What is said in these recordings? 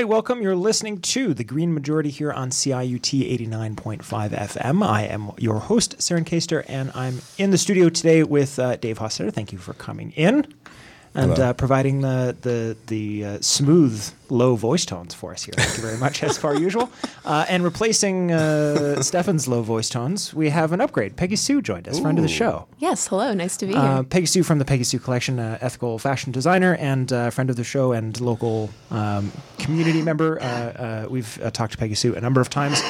Right, welcome. You're listening to the Green Majority here on CIUT 89.5 FM. I am your host, Saren Kaster, and I'm in the studio today with uh, Dave Hostetter. Thank you for coming in and uh, providing the the the uh, smooth low voice tones for us here. Thank you very much, as per usual. Uh, and replacing uh, Stefan's low voice tones, we have an upgrade. Peggy Sue joined us, friend of the show. Yes, hello, nice to be Uh, here. Peggy Sue from the Peggy Sue Collection, uh, ethical fashion designer and uh, friend of the show and local um, community member. Uh, uh, we've uh, talked to Peggy Sue a number of times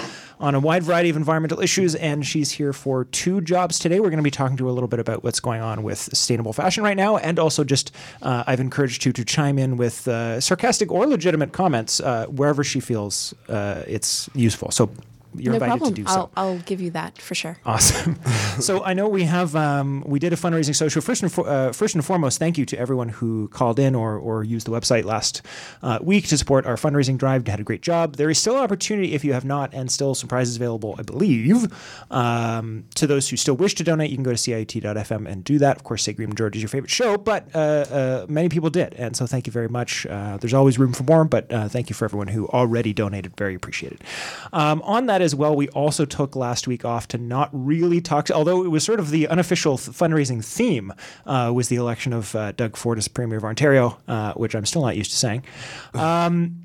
on a wide variety of environmental issues, and she's here for two jobs today. We're going to be talking to her a little bit about what's going on with sustainable fashion right now, and also just uh, I've encouraged you to chime in with uh, sarcastic or legitimate comments uh, wherever she feels uh, it's useful. So you're no invited problem. to do I'll. I'll give you that for sure. Awesome. so I know we have um, we did a fundraising social. First and for, uh, first and foremost, thank you to everyone who called in or or used the website last uh, week to support our fundraising drive. You had a great job. There is still opportunity if you have not, and still some prizes available, I believe. Um, to those who still wish to donate, you can go to ciut.fm and do that. Of course, say Green Majority is your favorite show, but uh, uh, many people did, and so thank you very much. Uh, there's always room for more, but uh, thank you for everyone who already donated. Very appreciated. Um, on that as well, we also took last week off to not really talk, although it was sort of the unofficial fundraising theme uh, was the election of uh, Doug Ford as Premier of Ontario, uh, which I'm still not used to saying. Um,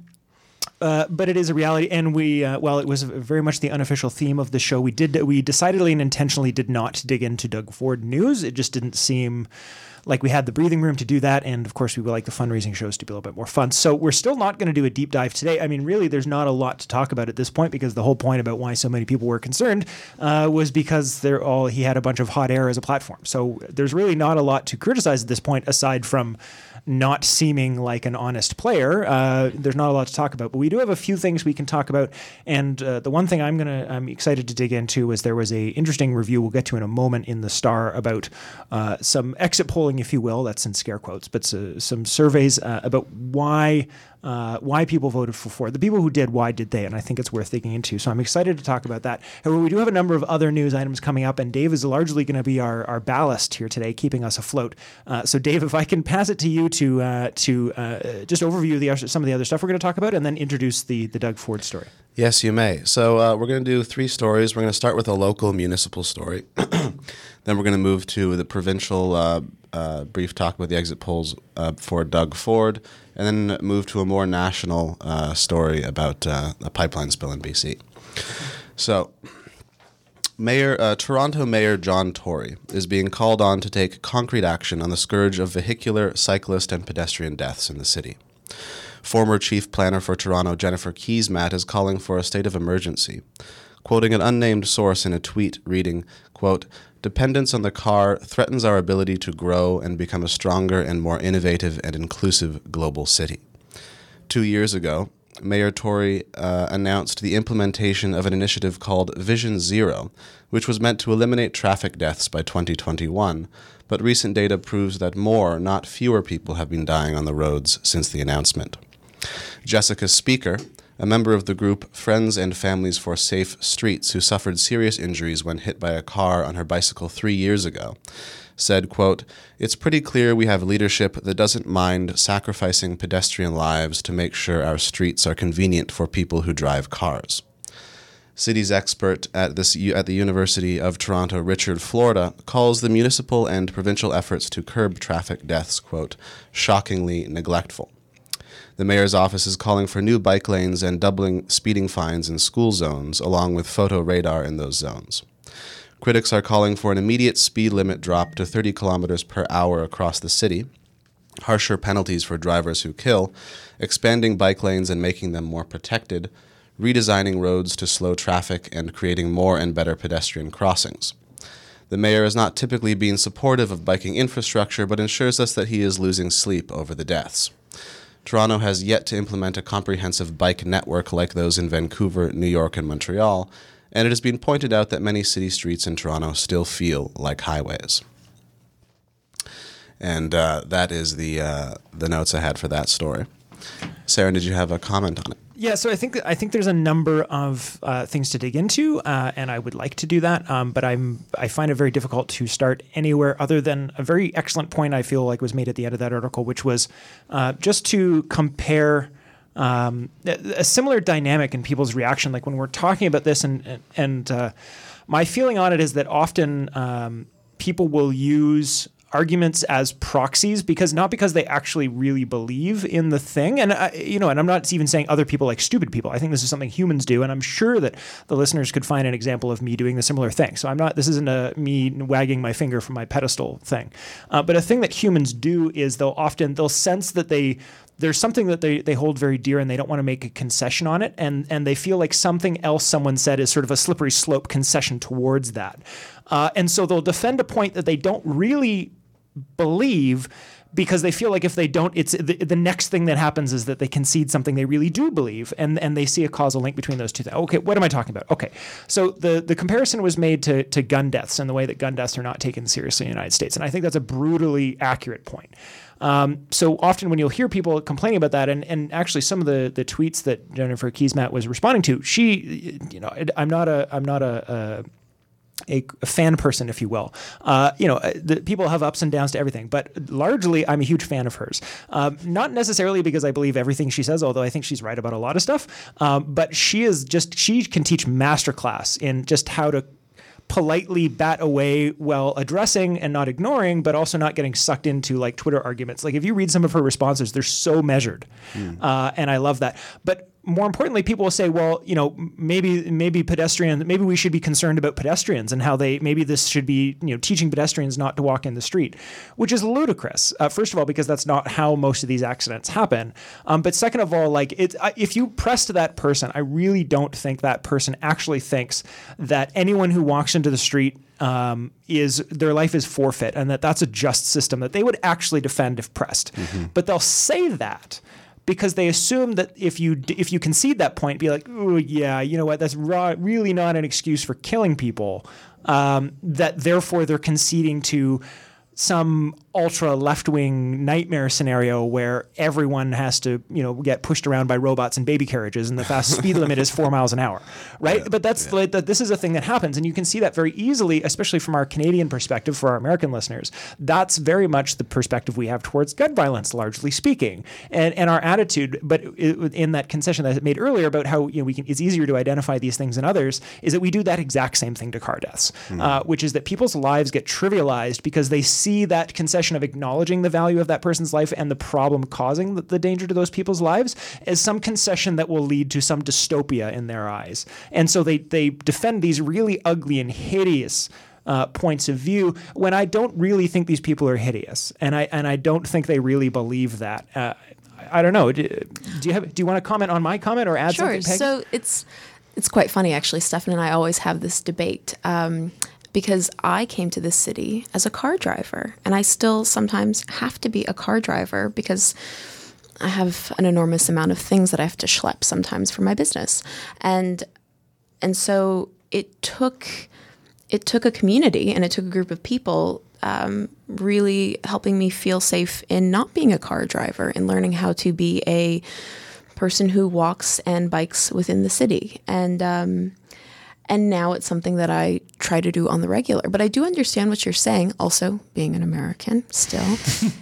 uh, but it is a reality, and we, uh, while it was very much the unofficial theme of the show, we did we decidedly and intentionally did not dig into Doug Ford news. It just didn't seem like we had the breathing room to do that, and of course, we would like the fundraising shows to be a little bit more fun. So we're still not going to do a deep dive today. I mean, really, there's not a lot to talk about at this point because the whole point about why so many people were concerned uh, was because they're all he had a bunch of hot air as a platform. So there's really not a lot to criticize at this point aside from not seeming like an honest player. Uh, there's not a lot to talk about, but we do have a few things we can talk about. And uh, the one thing I'm gonna I'm excited to dig into is there was a interesting review we'll get to in a moment in the Star about uh, some exit polling, if you will. That's in scare quotes, but some surveys uh, about why. Uh, why people voted for Ford. The people who did, why did they? And I think it's worth digging into. So I'm excited to talk about that. However, we do have a number of other news items coming up, and Dave is largely going to be our, our ballast here today, keeping us afloat. Uh, so, Dave, if I can pass it to you to uh, to uh, just overview the some of the other stuff we're going to talk about, and then introduce the the Doug Ford story. Yes, you may. So uh, we're going to do three stories. We're going to start with a local municipal story. then we're going to move to the provincial uh, uh, brief talk about the exit polls uh, for Doug Ford, and then move to a more national uh, story about uh, a pipeline spill in BC. So. Mayor uh, Toronto Mayor John Tory is being called on to take concrete action on the scourge of vehicular, cyclist, and pedestrian deaths in the city. Former chief planner for Toronto, Jennifer Keesmaat, is calling for a state of emergency, quoting an unnamed source in a tweet reading, quote, Dependence on the car threatens our ability to grow and become a stronger and more innovative and inclusive global city. Two years ago, Mayor Tory uh, announced the implementation of an initiative called Vision Zero, which was meant to eliminate traffic deaths by 2021. But recent data proves that more, not fewer people have been dying on the roads since the announcement. Jessica Spieker, a member of the group Friends and Families for Safe Streets, who suffered serious injuries when hit by a car on her bicycle three years ago, said, quote, It's pretty clear we have leadership that doesn't mind sacrificing pedestrian lives to make sure our streets are convenient for people who drive cars. Cities expert at, this, at the University of Toronto, Richard Florida, calls the municipal and provincial efforts to curb traffic deaths, quote, shockingly neglectful. The mayor's office is calling for new bike lanes and doubling speeding fines in school zones, along with photo radar in those zones. Critics are calling for an immediate speed limit drop to 30 kilometers per hour across the city, harsher penalties for drivers who kill, expanding bike lanes and making them more protected, redesigning roads to slow traffic, and creating more and better pedestrian crossings. The mayor has not typically been supportive of biking infrastructure, but ensures us that he is losing sleep over the deaths. Toronto has yet to implement a comprehensive bike network like those in Vancouver, New York, and Montreal, and it has been pointed out that many city streets in Toronto still feel like highways. And uh, that is the uh, the notes I had for that story. Sarah, did you have a comment on it? Yeah, so I think I think there's a number of uh, things to dig into, uh, and I would like to do that. Um, but I'm I find it very difficult to start anywhere other than a very excellent point I feel like was made at the end of that article, which was uh, just to compare um, a, similar dynamic in people's reaction. Like when we're talking about this, and and, and uh, my feeling on it is that often um, people will use arguments as proxies because not because they actually really believe in the thing. And I, you know and I'm not even saying other people like stupid people. I think this is something humans do and I'm sure that the listeners could find an example of me doing the similar thing. So I'm not this isn't a me wagging my finger from my pedestal thing. Uh, but a thing that humans do is they'll often they'll sense that they there's something that they, they hold very dear and they don't want to make a concession on it. And and they feel like something else someone said is sort of a slippery slope concession towards that. Uh, and so they'll defend a point that they don't really believe because they feel like if they don't it's the, the next thing that happens is that they concede something they really do believe and and they see a causal link between those two things. Okay what am i talking about? Okay so the the comparison was made to to gun deaths and the way that gun deaths are not taken seriously in the united states. And i think that's a brutally accurate point um, so often when you'll hear people complaining about that, and, and actually some of the, the tweets that Jennifer Keesmaat was responding to, she, you know, I'm not a I'm not a, a a, a, fan person, if you will. Uh, you know, the, people have ups and downs to everything, but largely, I'm a huge fan of hers. Um, not necessarily because I believe everything she says, although I think she's right about a lot of stuff. Um, but she is just she can teach masterclass in just how to politely bat away while addressing and not ignoring, but also not getting sucked into like Twitter arguments. Like if you read some of her responses, they're so measured, mm. uh, and I love that. But more importantly, people will say, well, you know, maybe maybe pedestrian, maybe we should be concerned about pedestrians and how they maybe this should be you know teaching pedestrians not to walk in the street, which is ludicrous. Uh, first of all, because that's not how most of these accidents happen. Um, but second of all, like it, if you press to that person, I really don't think that person actually thinks that anyone who walks into the street um, is their life is forfeit and that that's a just system that they would actually defend if pressed. Mm-hmm. But they'll say that because they assume that if you if you concede that point, be like, oh yeah, you know what, that's ra- really not an excuse for killing people. Um, that therefore they're conceding to some ultra left wing nightmare scenario where everyone has to, you know, get pushed around by robots and baby carriages and the fast speed limit is four miles an hour, right? Yeah, but that's yeah. like that. This is a thing that happens, and you can see that very easily, especially from our Canadian perspective for our American listeners. That's very much the perspective we have towards gun violence, largely speaking, and and our attitude. But in that concession that I made earlier about how you know we can, it's easier to identify these things than others, is that we do that exact same thing to car deaths, mm-hmm. uh, which is that people's lives get trivialized because they see that concession of acknowledging the value of that person's life and the problem causing the, the danger to those people's lives as some concession that will lead to some dystopia in their eyes. And so they, they defend these really ugly and hideous uh, points of view when I don't really think these people are hideous, and I and I don't think they really believe that. Uh, I don't know. Do, do, you have? Do you want to comment on my comment or add sure. something? Sure. So it's it's quite funny actually. Stefan and I always have this debate. Um, because I came to this city as a car driver, and I still sometimes have to be a car driver because I have an enormous amount of things that I have to schlep sometimes for my business, and and so it took it took a community and it took a group of people um, really helping me feel safe in not being a car driver and learning how to be a person who walks and bikes within the city and. Um, and now it's something that I try to do on the regular. But I do understand what you're saying. Also, being an American, still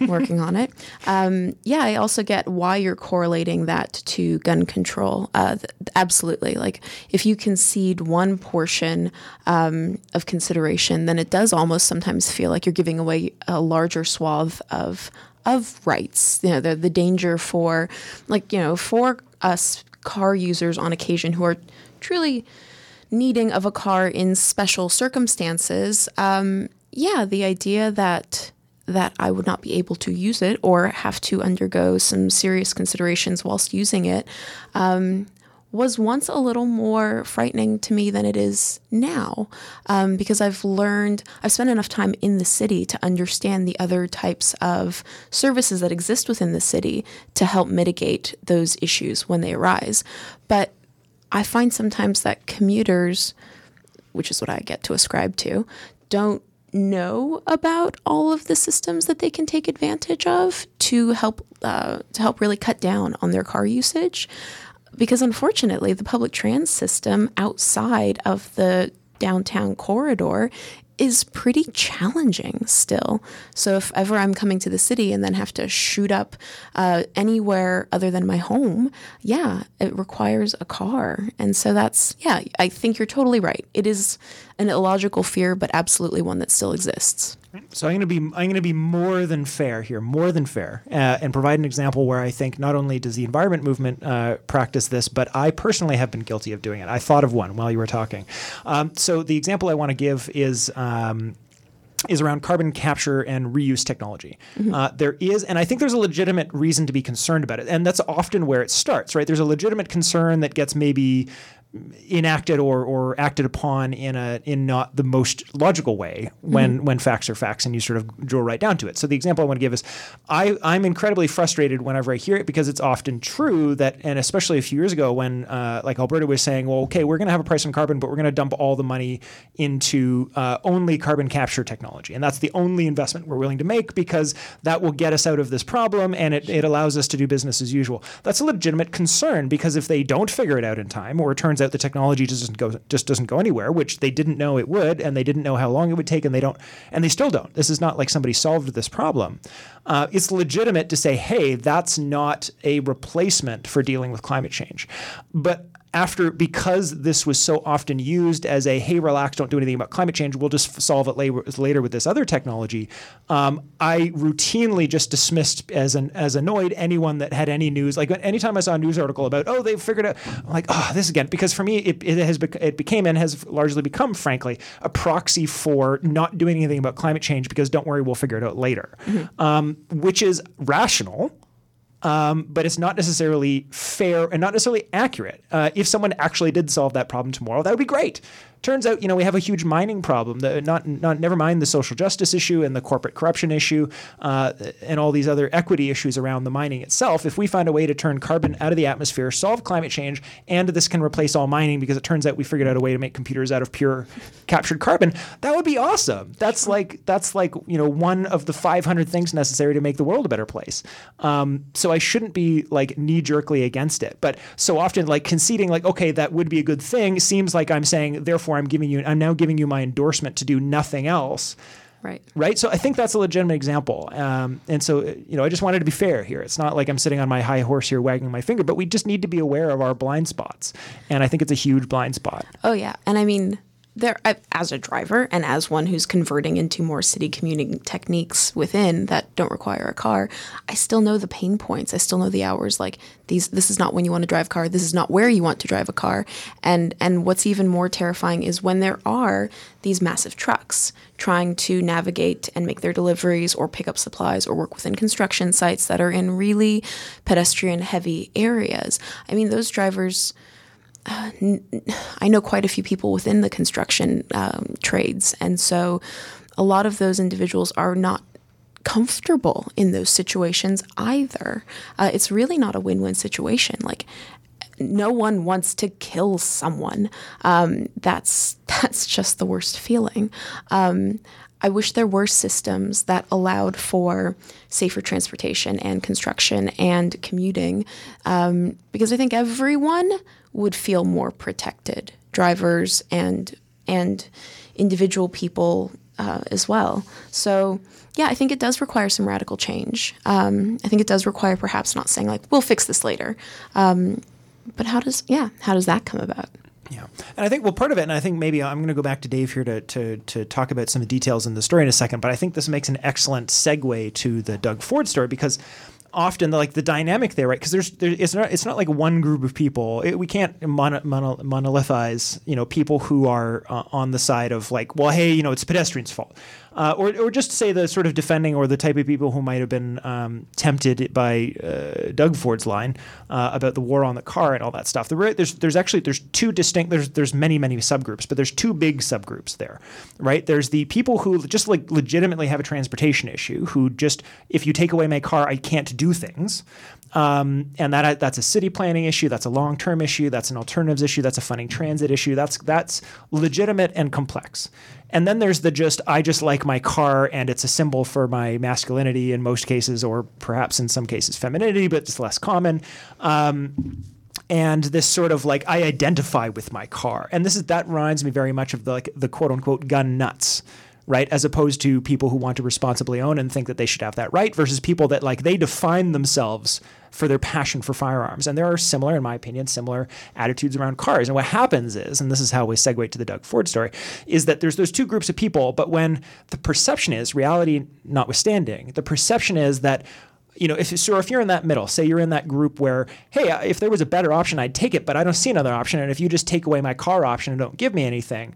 working on it. Um, yeah, I also get why you're correlating that to gun control. Uh, th- absolutely. Like, if you concede one portion um, of consideration, then it does almost sometimes feel like you're giving away a larger swath of of rights. You know, the the danger for, like, you know, for us car users on occasion who are truly needing of a car in special circumstances, um, yeah, the idea that that I would not be able to use it or have to undergo some serious considerations whilst using it um, was once a little more frightening to me than it is now um, because I've learned, I've spent enough time in the city to understand the other types of services that exist within the city to help mitigate those issues when they arise. But I find sometimes that commuters, which is what I get to ascribe to, don't know about all of the systems that they can take advantage of to help uh, to help really cut down on their car usage. Because unfortunately, the public trans system outside of the downtown corridor is pretty challenging still. So if ever I'm coming to the city and then have to shoot up uh, anywhere other than my home, yeah, it requires a car. And so that's yeah, I think you're totally right. It is an illogical fear, but absolutely one that still exists. So I'm going to be I'm going to be more than fair here, more than fair, uh, and provide an example where I think not only does the environment movement uh, practice this, but I personally have been guilty of doing it. I thought of one while you were talking. Um, so the example I want to give is. Um, is around carbon capture and reuse technology. Mm-hmm. Uh, there is, and I think there's a legitimate reason to be concerned about it, and that's often where it starts, right? There's a legitimate concern that gets maybe enacted or, or acted upon in a in not the most logical way when mm-hmm. when facts are facts and you sort of drill right down to it. So the example I want to give is I I'm incredibly frustrated whenever I hear it because it's often true that and especially a few years ago when uh, like Alberta was saying well okay we're going to have a price on carbon but we're going to dump all the money into uh, only carbon capture technology and that's the only investment we're willing to make because that will get us out of this problem and it, it allows us to do business as usual. That's a legitimate concern because if they don't figure it out in time or it turns out the technology just doesn't go just doesn't go anywhere, which they didn't know it would, and they didn't know how long it would take, and they don't, and they still don't. This is not like somebody solved this problem. Uh, it's legitimate to say, hey, that's not a replacement for dealing with climate change, but after because this was so often used as a hey relax don't do anything about climate change we'll just solve it later, later with this other technology um, i routinely just dismissed as an as annoyed anyone that had any news like anytime i saw a news article about oh they figured out I'm like oh this again because for me it, it has bec- it became and has largely become frankly a proxy for not doing anything about climate change because don't worry we'll figure it out later mm-hmm. um, which is rational um, but it's not necessarily fair and not necessarily accurate. Uh, if someone actually did solve that problem tomorrow, that would be great turns out, you know, we have a huge mining problem. The, not, not never mind the social justice issue and the corporate corruption issue uh, and all these other equity issues around the mining itself. If we find a way to turn carbon out of the atmosphere, solve climate change, and this can replace all mining because it turns out we figured out a way to make computers out of pure captured carbon, that would be awesome. That's like that's like you know one of the 500 things necessary to make the world a better place. Um, so I shouldn't be like knee jerkly against it. But so often like conceding like okay that would be a good thing seems like I'm saying therefore therefore I'm giving you I'm now giving you my endorsement to do nothing else. Right. Right. So I think that's a legitimate example. Um, and so, you know, I just wanted to be fair here. It's not like I'm sitting on my high horse here wagging my finger, but we just need to be aware of our blind spots. And I think it's a huge blind spot. Oh, yeah. And I mean, there as a driver and as one who's converting into more city commuting techniques within that don't require a car i still know the pain points. I still know the hours like these this is not when you want to drive a car. This is not where you want to drive a car. And and what's even more terrifying is when there are these massive trucks trying to navigate and make their deliveries or pick up supplies or work within construction sites that are in really pedestrian heavy areas. I mean those drivers I know quite a few people within the construction um, trades, and so a lot of those individuals are not comfortable in those situations either. Uh, it's really not a win-win situation. Like no one wants to kill someone. Um, that's that's just the worst feeling. Um, I wish there were systems that allowed for safer transportation and construction and commuting, um, because I think everyone would feel more protected, drivers and and individual people uh, as well. So yeah, I think it does require some radical change. Um, I think it does require perhaps not saying like we'll fix this later, um, but how does yeah how does that come about? Yeah, and I think well, part of it, and I think maybe I'm going to go back to Dave here to, to to talk about some of the details in the story in a second. But I think this makes an excellent segue to the Doug Ford story because often the, like the dynamic there, right? Because there's there, it's not it's not like one group of people. It, we can't mono, mono, monolithize you know people who are uh, on the side of like, well, hey, you know, it's pedestrians' fault uh, or, or just say the sort of defending or the type of people who might have been um, tempted by uh, Doug Ford's line uh, about the war on the car and all that stuff. There's there's actually there's two distinct there's there's many many subgroups, but there's two big subgroups there, right? There's the people who just like legitimately have a transportation issue, who just if you take away my car, I can't do things. Um, and that that's a city planning issue. That's a long term issue. That's an alternatives issue. That's a funding transit issue. That's that's legitimate and complex. And then there's the just I just like my car and it's a symbol for my masculinity in most cases, or perhaps in some cases femininity, but it's less common. Um, and this sort of like I identify with my car, and this is that reminds me very much of the like the quote unquote gun nuts, right? As opposed to people who want to responsibly own and think that they should have that right, versus people that like they define themselves for their passion for firearms. And there are similar, in my opinion, similar attitudes around cars. And what happens is, and this is how we segue to the Doug Ford story, is that there's those two groups of people, but when the perception is, reality notwithstanding, the perception is that you know, if so, if you're in that middle, say you're in that group where, hey, if there was a better option, I'd take it, but I don't see another option, and if you just take away my car option and don't give me anything,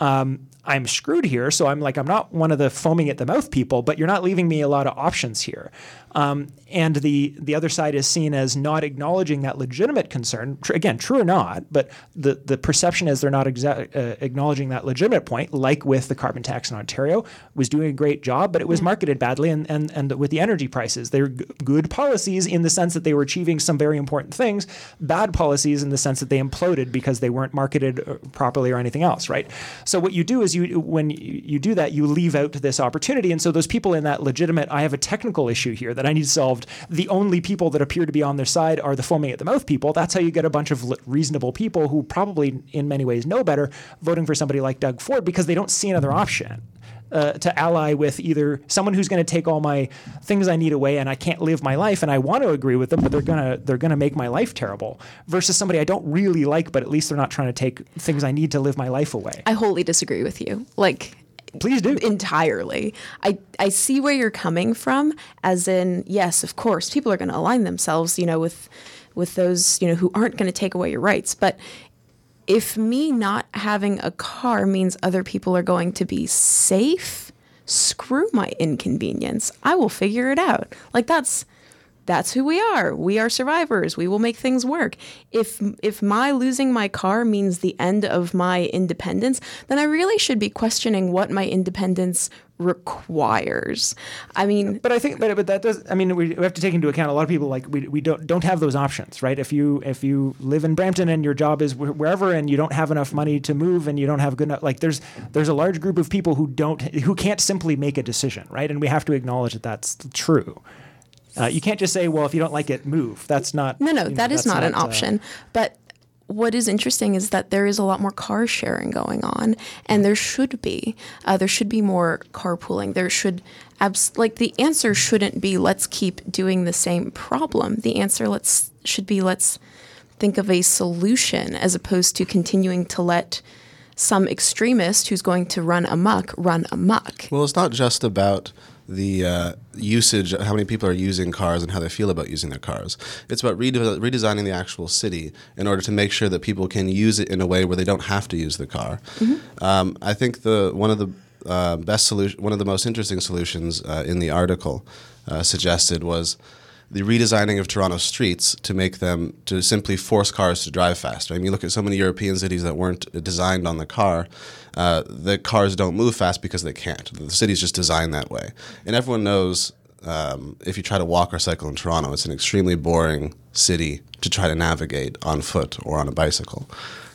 um, I'm screwed here. So I'm like, I'm not one of the foaming at the mouth people, but you're not leaving me a lot of options here. Um, and the the other side is seen as not acknowledging that legitimate concern. Tr- again, true or not, but the the perception is they're not exa- uh, acknowledging that legitimate point. Like with the carbon tax in Ontario, was doing a great job, but it was marketed badly. And and and with the energy prices, they're g- good policies in the sense that they were achieving some very important things. Bad policies in the sense that they imploded because they weren't marketed uh, properly or anything else. Right. So what you do is you when you do that, you leave out this opportunity. And so those people in that legitimate, I have a technical issue here that I need solved. The only people that appear to be on their side are the foaming at the mouth people. That's how you get a bunch of reasonable people who probably, in many ways, know better, voting for somebody like Doug Ford because they don't see another option. Uh, to ally with either someone who's going to take all my things I need away and I can't live my life and I want to agree with them but they're gonna they're gonna make my life terrible versus somebody I don't really like but at least they're not trying to take things I need to live my life away. I wholly disagree with you. Like Please do. Entirely. I, I see where you're coming from, as in, yes, of course, people are going to align themselves, you know, with with those, you know, who aren't going to take away your rights. But if me not having a car means other people are going to be safe, screw my inconvenience. I will figure it out. Like that's that's who we are. We are survivors. We will make things work. If if my losing my car means the end of my independence, then I really should be questioning what my independence requires. I mean, but I think, but, but that does. I mean, we, we have to take into account a lot of people like we, we don't don't have those options, right? If you if you live in Brampton and your job is wherever and you don't have enough money to move and you don't have good enough, like there's there's a large group of people who don't who can't simply make a decision, right? And we have to acknowledge that that's true. Uh, you can't just say, well, if you don't like it, move. That's not. No, no, you know, that is not, not an option. Uh, but what is interesting is that there is a lot more car sharing going on, and there should be. Uh, there should be more carpooling. There should, abs- like, the answer shouldn't be let's keep doing the same problem. The answer let's should be let's think of a solution as opposed to continuing to let some extremist who's going to run amok run amok. Well, it's not just about the uh, usage, how many people are using cars and how they feel about using their cars. It's about rede- redesigning the actual city in order to make sure that people can use it in a way where they don't have to use the car. Mm-hmm. Um, I think the one of the uh, best solution, one of the most interesting solutions uh, in the article uh, suggested was the redesigning of Toronto streets to make them to simply force cars to drive faster. I mean, you look at so many European cities that weren't designed on the car. Uh, the cars don't move fast because they can't. The city's just designed that way, and everyone knows. Um, if you try to walk or cycle in Toronto, it's an extremely boring city to try to navigate on foot or on a bicycle.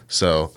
So,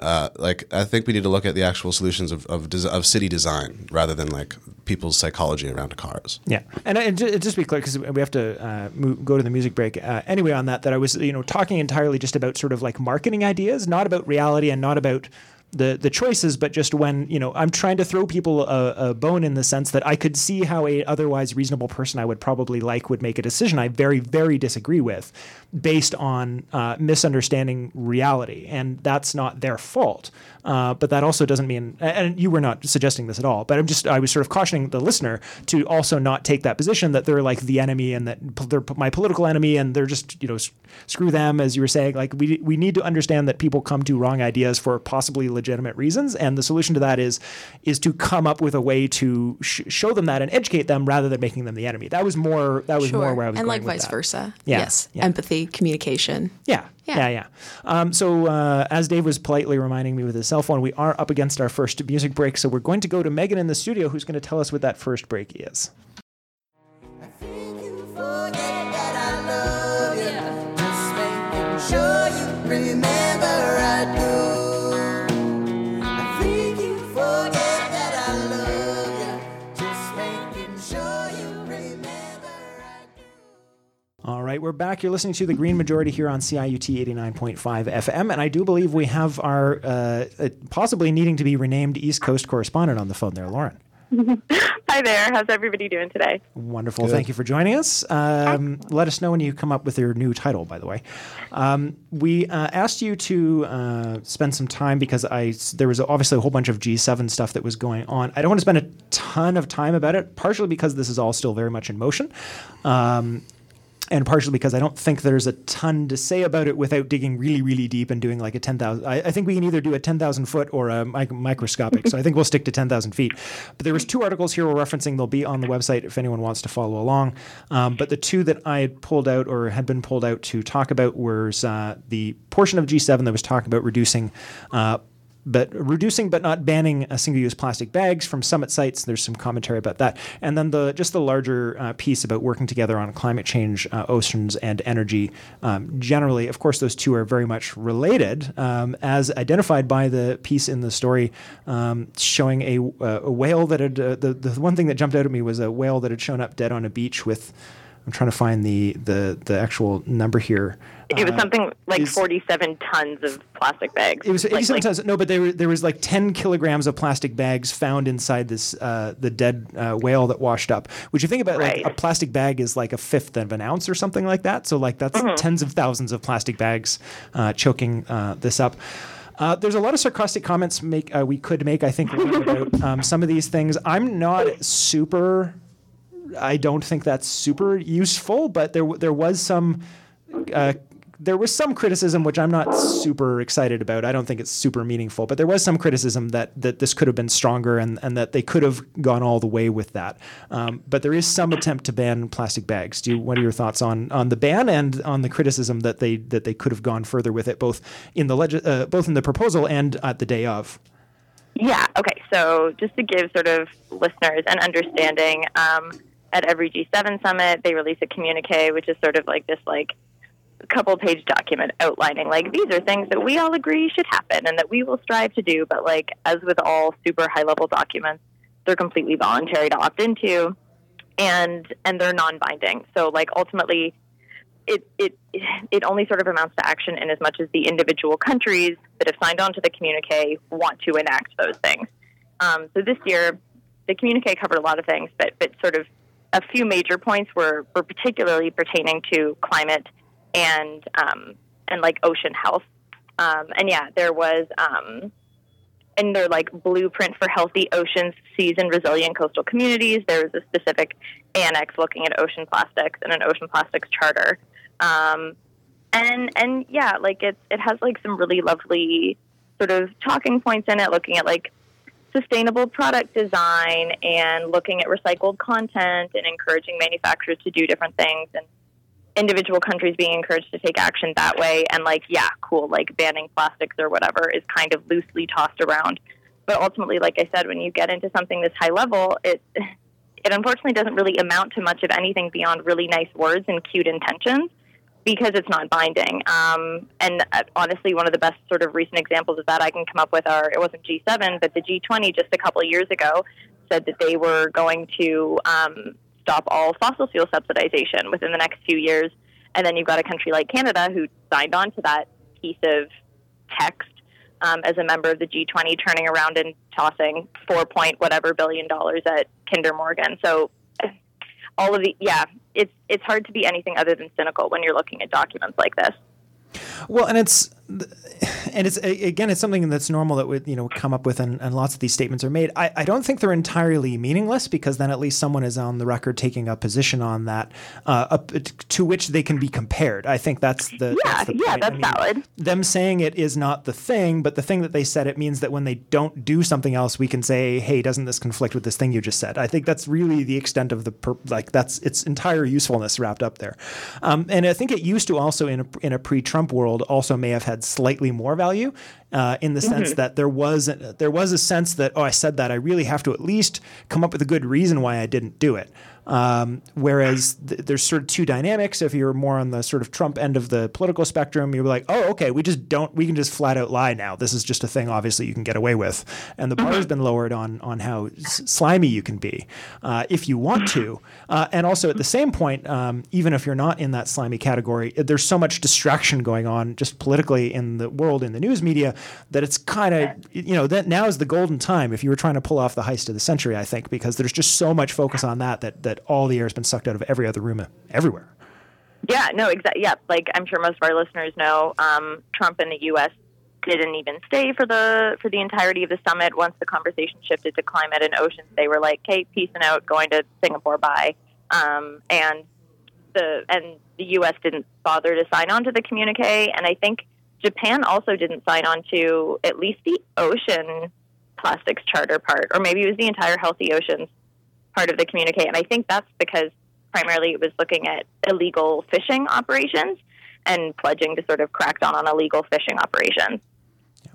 uh, like I think we need to look at the actual solutions of of, of city design rather than like people's psychology around cars. Yeah, and, and just, just to be clear, because we have to uh, move, go to the music break. Uh, anyway, on that, that I was you know talking entirely just about sort of like marketing ideas, not about reality, and not about the the choices, but just when you know I'm trying to throw people a, a, bone in the sense that I could see how a otherwise reasonable person I would probably like would make a decision I very very disagree with, based on uh, misunderstanding reality, and that's not their fault. Uh, but that also doesn't mean, and you were not suggesting this at all. But I'm just I was sort of cautioning the listener to also not take that position that they're like the enemy and that they're my political enemy and they're just you know screw them as you were saying. Like we we need to understand that people come to wrong ideas for possibly legitimate reasons, and the solution to that is is to come up with a way to sh- show them that and educate them rather than making them the enemy. That was more that was sure. more where I was and like vice that. versa. Yeah. Yes, yeah. empathy, communication. Yeah. Yeah, yeah. yeah. Um, so, uh, as Dave was politely reminding me with his cell phone, we are up against our first music break. So, we're going to go to Megan in the studio, who's going to tell us what that first break is. remember I do. Right, right, we're back. You're listening to the Green Majority here on CIUT 89.5 FM, and I do believe we have our uh, uh, possibly needing to be renamed East Coast correspondent on the phone there, Lauren. Hi there. How's everybody doing today? Wonderful. Good. Thank you for joining us. Um, let us know when you come up with your new title, by the way. Um, we uh, asked you to uh, spend some time because I there was obviously a whole bunch of G7 stuff that was going on. I don't want to spend a ton of time about it, partially because this is all still very much in motion. Um, and partially because I don't think there's a ton to say about it without digging really, really deep and doing like a 10,000. I, I, think we can either do a 10,000 foot or a mic- microscopic. so I think we'll stick to 10,000 feet. But there was two articles here we're referencing. They'll be on the website if anyone wants to follow along. Um, but the two that I had pulled out or had been pulled out to talk about was uh, the portion of G7 that was talking about reducing uh, but reducing but not banning uh, single-use plastic bags from summit sites. There's some commentary about that, and then the just the larger uh, piece about working together on climate change, uh, oceans, and energy. Um, generally, of course, those two are very much related, um, as identified by the piece in the story um, showing a, uh, a, whale that had uh, the the one thing that jumped out at me was a whale that had shown up dead on a beach with. I'm trying to find the the the actual number here. It was uh, something like is, 47 tons of plastic bags. It was 87 like, tons. No, but there, there was like 10 kilograms of plastic bags found inside this uh, the dead uh, whale that washed up. Which you think about, right. like a plastic bag is like a fifth of an ounce or something like that. So like that's mm-hmm. tens of thousands of plastic bags uh, choking uh, this up. Uh, there's a lot of sarcastic comments make uh, we could make. I think about um, some of these things. I'm not super. I don't think that's super useful, but there there was some uh, there was some criticism which I'm not super excited about. I don't think it's super meaningful, but there was some criticism that that this could have been stronger and, and that they could have gone all the way with that. Um, but there is some attempt to ban plastic bags. Do you, what are your thoughts on on the ban and on the criticism that they that they could have gone further with it, both in the leg- uh, both in the proposal and at the day of? Yeah. Okay. So just to give sort of listeners an understanding. Um, at every G7 summit, they release a communique, which is sort of like this like couple page document outlining like these are things that we all agree should happen and that we will strive to do but like as with all super high level documents they're completely voluntary to opt into and and they're non-binding. So like ultimately it, it it only sort of amounts to action in as much as the individual countries that have signed on to the communique want to enact those things. Um, so this year the communique covered a lot of things but but sort of a few major points were, were particularly pertaining to climate and um, and like ocean health. Um, and yeah, there was um, in their like blueprint for healthy oceans, seas, and resilient coastal communities. There was a specific annex looking at ocean plastics and an ocean plastics charter. Um, and and yeah, like it it has like some really lovely sort of talking points in it, looking at like sustainable product design and looking at recycled content and encouraging manufacturers to do different things and individual countries being encouraged to take action that way. And like yeah cool like banning plastics or whatever is kind of loosely tossed around. But ultimately like i said when you get into something this high level it it unfortunately doesn't really amount to much of anything beyond really nice words and cute intentions because it's not binding um, and uh, honestly one of the best sort of recent examples of that i can come up with are it wasn't g7 but the g20 just a couple of years ago said that they were going to um, stop all fossil fuel subsidization within the next few years. And then you've got a country like Canada who signed on to that piece of text um, as a member of the G20, turning around and tossing four point whatever billion dollars at Kinder Morgan. So all of the yeah, it's it's hard to be anything other than cynical when you're looking at documents like this. Well, and it's and it's again, it's something that's normal that would you know come up with, and, and lots of these statements are made. I, I, don't think they're entirely meaningless because then at least someone is on the record taking a position on that, uh, up, to which they can be compared. I think that's the yeah that's the yeah that's I mean, valid. Them saying it is not the thing, but the thing that they said it means that when they don't do something else, we can say, hey, doesn't this conflict with this thing you just said? I think that's really the extent of the per, like that's its entire usefulness wrapped up there, um, and I think it used to also in a in a pre-Trump world also may have had slightly more value uh, in the mm-hmm. sense that there was there was a sense that oh I said that I really have to at least come up with a good reason why I didn't do it. Um, whereas th- there's sort of two dynamics. If you're more on the sort of Trump end of the political spectrum, you're like, oh, okay, we just don't, we can just flat out lie now. This is just a thing, obviously, you can get away with. And the bar has been lowered on on how s- slimy you can be uh, if you want to. Uh, and also at the same point, um, even if you're not in that slimy category, there's so much distraction going on just politically in the world, in the news media, that it's kind of, you know, that now is the golden time if you were trying to pull off the heist of the century, I think, because there's just so much focus on that that, that all the air has been sucked out of every other room everywhere. Yeah, no, exactly. Yeah, like I'm sure most of our listeners know, um, Trump in the U.S. didn't even stay for the for the entirety of the summit. Once the conversation shifted to climate and oceans, they were like, "Okay, peacing out, going to Singapore, bye." Um, and the and the U.S. didn't bother to sign on to the communique, and I think Japan also didn't sign on to at least the ocean plastics charter part, or maybe it was the entire healthy oceans part of the communique. And I think that's because primarily it was looking at illegal fishing operations and pledging to sort of crack down on illegal fishing operations.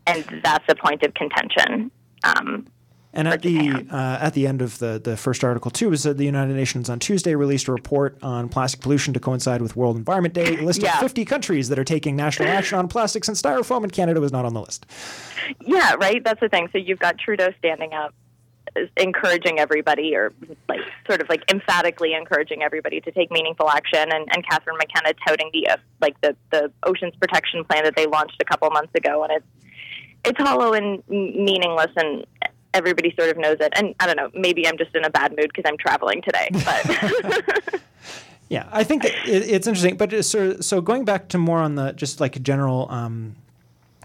And that's a point of contention. Um, And at the uh, at the end of the, the first article too was that the United Nations on Tuesday released a report on plastic pollution to coincide with World Environment Day. Listed Yeah. 50 countries that are taking national action on plastics and styrofoam, and Canada was not on the list. yeah, right. That's the thing. So you've got Trudeau standing up, is encouraging everybody, or like sort of like emphatically encouraging everybody to take meaningful action, and, and Catherine McKenna touting the uh, like the the oceans protection plan that they launched a couple months ago, and it's it's hollow and meaningless, and everybody sort of knows it. And I don't know, maybe I'm just in a bad mood because I'm traveling today, but. Yeah, I think it, it's interesting. But it's sort so going back to more on the just like general um,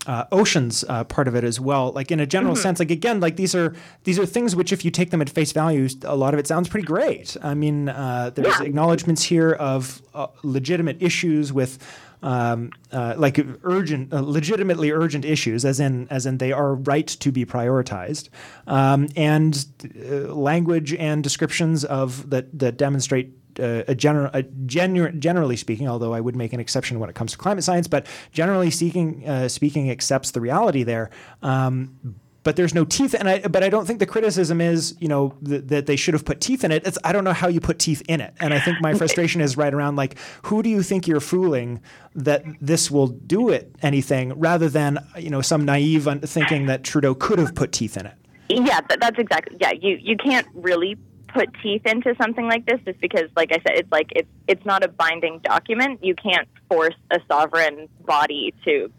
uh, oceans uh, part of it as well. Like in a general sense, like again, like these are these are things which, if you take them at face value, a lot of it sounds pretty great. I mean, uh, there's Yeah. acknowledgments here of uh, legitimate issues with. Um, uh, like urgent, uh, legitimately urgent issues, as in as in they are right to be prioritized, um, and uh, language and descriptions of that that demonstrate uh, a general, a genu- generally speaking, although I would make an exception when it comes to climate science, but generally speaking, uh, speaking accepts the reality there. Um, but there's no teeth, and I. But I don't think the criticism is, you know, th- that they should have put teeth in it. It's I don't know how you put teeth in it, and I think my frustration is right around like, who do you think you're fooling that this will do it anything, rather than you know some naive un- thinking that Trudeau could have put teeth in it. Yeah, that's exactly. Yeah, you you can't really put teeth into something like this just because, like I said, it's like it's it's not a binding document. You can't force a sovereign body to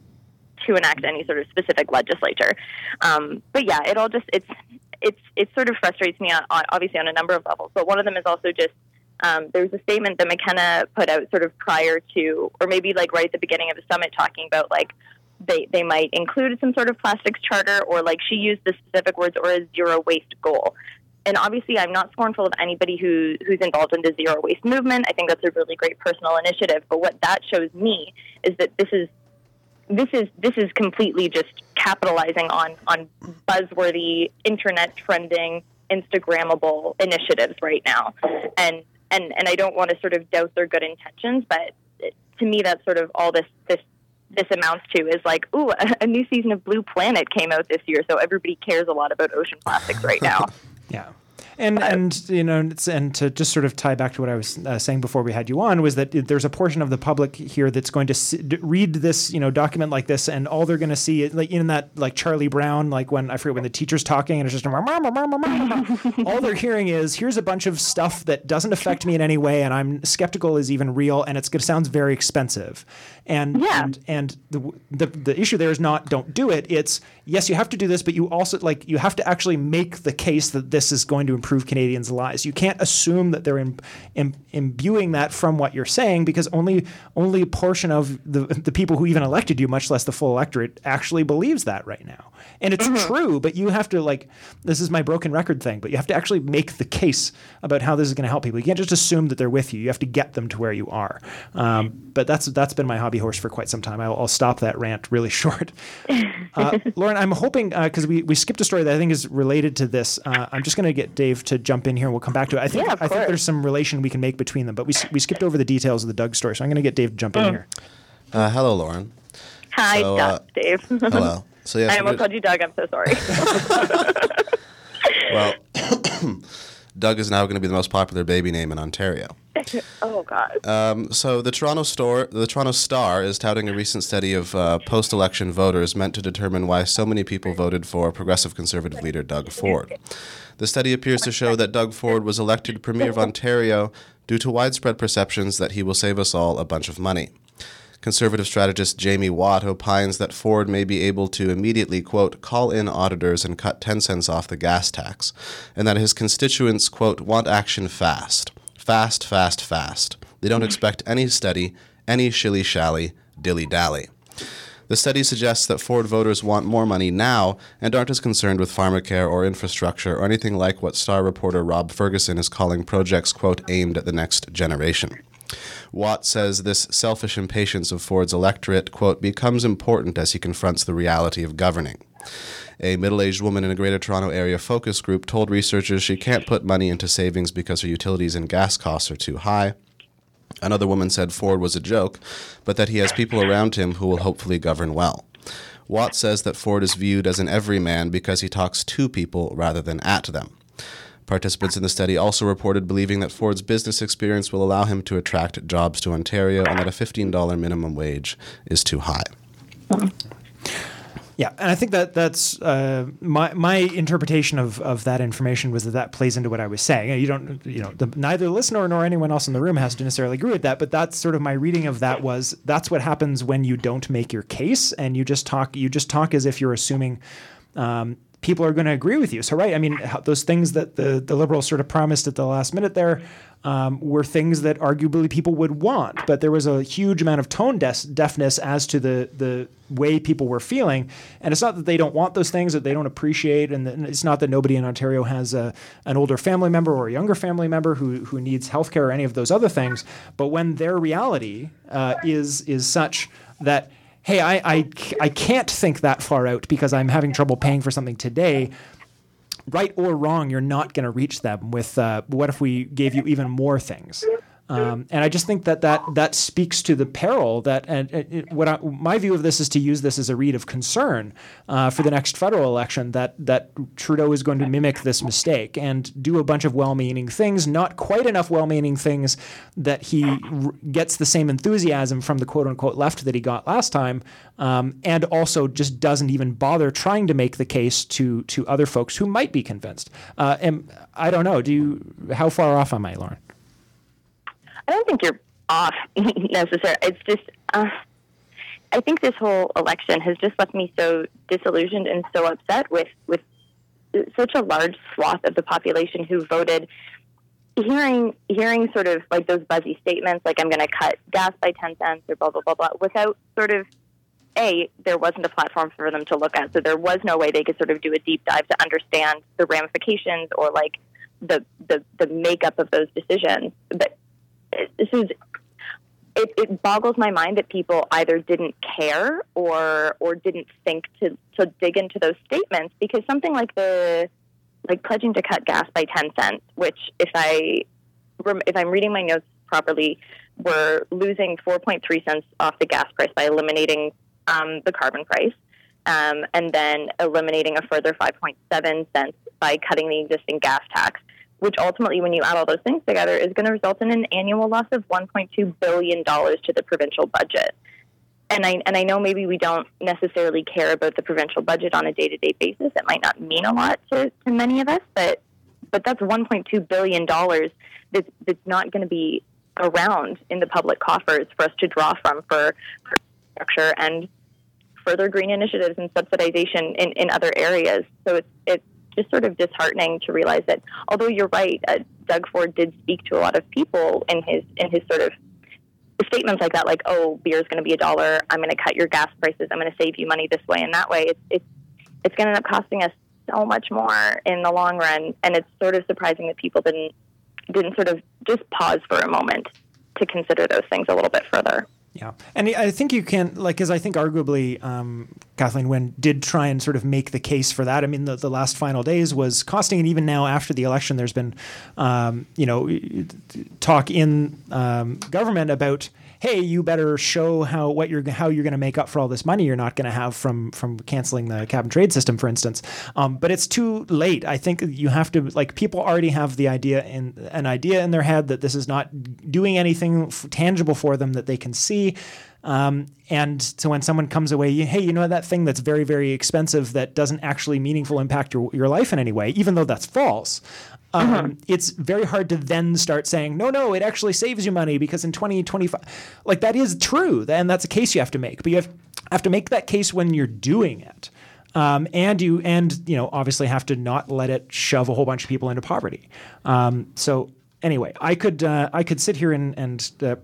to enact any sort of specific legislature. Um, but yeah, it all just it's it's it sort of frustrates me on, on obviously on a number of levels. But one of them is also just um, there was a statement that McKenna put out sort of prior to, or maybe like right at the beginning of the summit, talking about like they they might include some sort of plastics charter, or like she used the specific words, or a zero waste goal. And obviously, I'm not scornful of anybody who who's involved in the zero waste movement. I think that's a really great personal initiative. But what that shows me is that this is this is this is completely just capitalizing on on buzzworthy, internet trending, Instagrammable initiatives right now, and and and I don't want to sort of doubt their good intentions, but to me, that's sort of all this this this amounts to is like, ooh, a, a new season of Blue Planet came out this year, so everybody cares a lot about ocean plastics right now. Yeah. And and you know and to just sort of tie back to what I was uh, saying before we had you on was that there's a portion of the public here that's going to s d- read this you know document like this and all they're going to see is like in that like Charlie Brown like when I forget when the teacher's talking and it's just all they're hearing is here's a bunch of stuff that doesn't affect me in any way and I'm skeptical is even real and it's to sounds very expensive and Yeah. and and the, the the issue there is not don't do it. It's yes you have to do this but you also like you have to actually make the case that this is going to improve Canadians lives. You can't assume that they're im, im, imbuing that from what you're saying because only only a portion of the the people who even elected you much less the full electorate actually believes that right now. And it's true but you have to like this is my broken record thing but you have to actually make the case about how this is going to help people. You can't just assume that they're with you. You have to get them to where you are. Um, but that's that's been my hobby horse for quite some time. I'll, I'll stop that rant really short. Uh, Lauren, I'm hoping because we, we skipped a story that I think is related to this. Uh, I'm just going to get Dave to jump in here. and We'll come back to it. I think Yeah, I think there's some relation we can make between them, but we we skipped over the details of the Doug story, so I'm going to get Dave to jump in here. Uh, hello, Lauren. Hi, So, uh, Doug, Dave. Hello. So yes, I almost called you Doug. I'm so sorry. well, Doug is now going to be the most popular baby name in Ontario. oh God. Um, so the Toronto store, the Toronto Star, is touting a recent study of uh, post-election voters meant to determine why so many people voted for progressive conservative leader Doug Ford. The study appears to show that Doug Ford was elected Premier of Ontario due to widespread perceptions that he will save us all a bunch of money. Conservative strategist Jaime Watt opines that Ford may be able to immediately, quote, call in auditors and cut 10 cents off the gas tax, and that his constituents, quote, want action fast. Fast, fast, fast. They don't expect any study, any shilly shally, dilly dally. The study suggests that Ford voters want more money now and aren't as concerned with pharmacare or infrastructure or anything like what Star reporter Rob Ferguson is calling projects, quote, aimed at the next generation. Watt says this selfish impatience of Ford's electorate, quote, becomes important as he confronts the reality of governing. A middle aged woman in a Greater Toronto Area focus group told researchers she can't put money into savings because her utilities and gas costs are too high. Another woman said Ford was a joke, but that he has people around him who will hopefully govern well. Watt says that Ford is viewed as an everyman because he talks to people rather than at them. Participants in the study also reported believing that Ford's business experience will allow him to attract jobs to Ontario and that a $15 minimum wage is too high. Yeah, and I think that that's uh, my my interpretation of, of that information was that that plays into what I was saying. You don't, you know, the, neither the listener nor anyone else in the room has to necessarily agree with that, but that's sort of my reading of that was that's what happens when you don't make your case and you just talk. You just talk as if you're assuming. Um, people are going to agree with you. So, right, I mean, those things that the, the liberals sort of promised at the last minute there um, were things that arguably people would want, but there was a huge amount of tone deafness as to the the way people were feeling. And it's not that they don't want those things that they don't appreciate, and, and it's not that nobody in Ontario has a, an older family member or a younger family member who who needs healthcare or any of those other things. But when their reality uh, is is such that hey, I, I, I can't think that far out because I'm having trouble paying for something today. Right or wrong, you're not going to reach them with uh, what if we gave you even more things? Um, and I just think that that that speaks to the peril that and, and what I, my view of this is to use this as a read of concern uh, for the next federal election that that Trudeau is going to mimic this mistake and do a bunch of well-meaning things, not quite enough well-meaning things that he r- gets the same enthusiasm from the quote-unquote left that he got last time, um, and also just doesn't even bother trying to make the case to to other folks who might be convinced. Uh, and I don't know. Do you? How far off am I, Lauren? I don't think you're off necessarily. It's just, uh, I think this whole election has just left me so disillusioned and so upset with with such a large swath of the population who voted. Hearing hearing sort of like those buzzy statements, like I'm going to cut gas by ten cents or blah blah blah blah, without sort of a there wasn't a platform for them to look at, so there was no way they could sort of do a deep dive to understand the ramifications or like the the the makeup of those decisions. But this is it, it boggles my mind that people either didn't care or or didn't think to to dig into those statements because something like the like pledging to cut gas by 10 cents which if i if i'm reading my notes properly we're losing 4.3 cents off the gas price by eliminating um, the carbon price um, and then eliminating a further 5.7 cents by cutting the existing gas tax which ultimately, when you add all those things together, is going to result in an annual loss of $1.2 billion to the provincial budget. And I, and I know maybe we don't necessarily care about the provincial budget on a day to day basis. It might not mean a lot to, to many of us, but, but that's $1.2 billion that's, that's not going to be around in the public coffers for us to draw from for, for structure and further green initiatives and subsidization in, in other areas. So it's, it's just sort of disheartening to realize that although you're right, uh, Doug Ford did speak to a lot of people in his in his sort of statements like that, like "Oh, beer is going to be a dollar. I'm going to cut your gas prices. I'm going to save you money this way and that way." It's it's it's going to end up costing us so much more in the long run, and it's sort of surprising that people didn't didn't sort of just pause for a moment to consider those things a little bit further. Yeah, and I think you can like, because I think arguably um, Kathleen Wynne did try and sort of make the case for that. I mean, the, the last final days was costing, and even now after the election, there's been, um, you know, talk in um, government about hey, you better show how what you're how you're going to make up for all this money you're not going to have from from canceling the cap and trade system, for instance. Um, but it's too late. I think you have to like people already have the idea in an idea in their head that this is not doing anything f- tangible for them that they can see. Um, and so when someone comes away, hey, you know that thing that's very, very expensive that doesn't actually meaningful impact your, your life in any way, even though that's false. Um, mm-hmm. It's very hard to then start saying, no, no, it actually saves you money because in 2025, like that is true. And that's a case you have to make. But you have, have to make that case when you're doing it. Um, and you and you know obviously have to not let it shove a whole bunch of people into poverty. Um, so anyway, I could uh, I could sit here and and uh,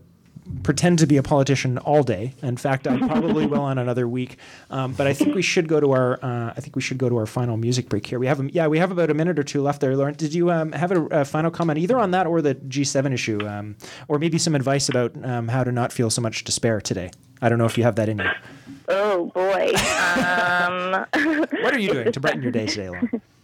pretend to be a politician all day. In fact, I probably will on another week. Um, but I think we should go to our uh, I think we should go to our final music break here. We have yeah we have about a minute or two left there. Lauren, did you um, have a, a, final comment either on that or the G7 issue, um, or maybe some advice about um, how to not feel so much despair today? I don't know if you have that in you. Oh boy. Um, what are you doing to brighten your day today, Lauren?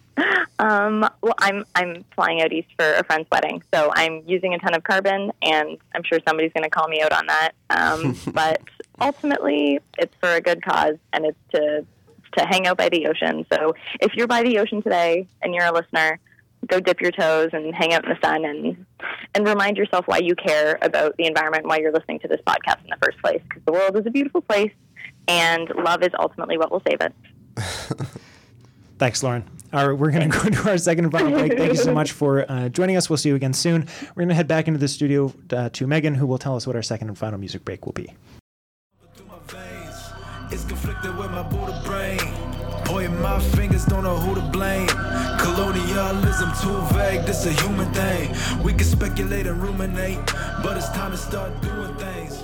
Um, well, I'm I'm flying out east for a friend's wedding, so I'm using a ton of carbon, and I'm sure somebody's going to call me out on that. Um, but ultimately, it's for a good cause, and it's to to hang out by the ocean. So if you're by the ocean today and you're a listener, go dip your toes and hang out in the sun, and and remind yourself why you care about the environment, why you're listening to this podcast in the first place, because the world is a beautiful place, and love is ultimately what will save it. Thanks, Lauren. All right, we're going to go to our second and final break. Thank you so much for uh, joining us. We'll see you again soon. We're going to head back into the studio uh, to Megan, who will tell us what our second and final music break will be. It's conflicted with my Buddha brain. Pointing my fingers, don't know who to blame. Colonialism too vague, this a human thing. We can speculate and ruminate, but it's time to start doing things.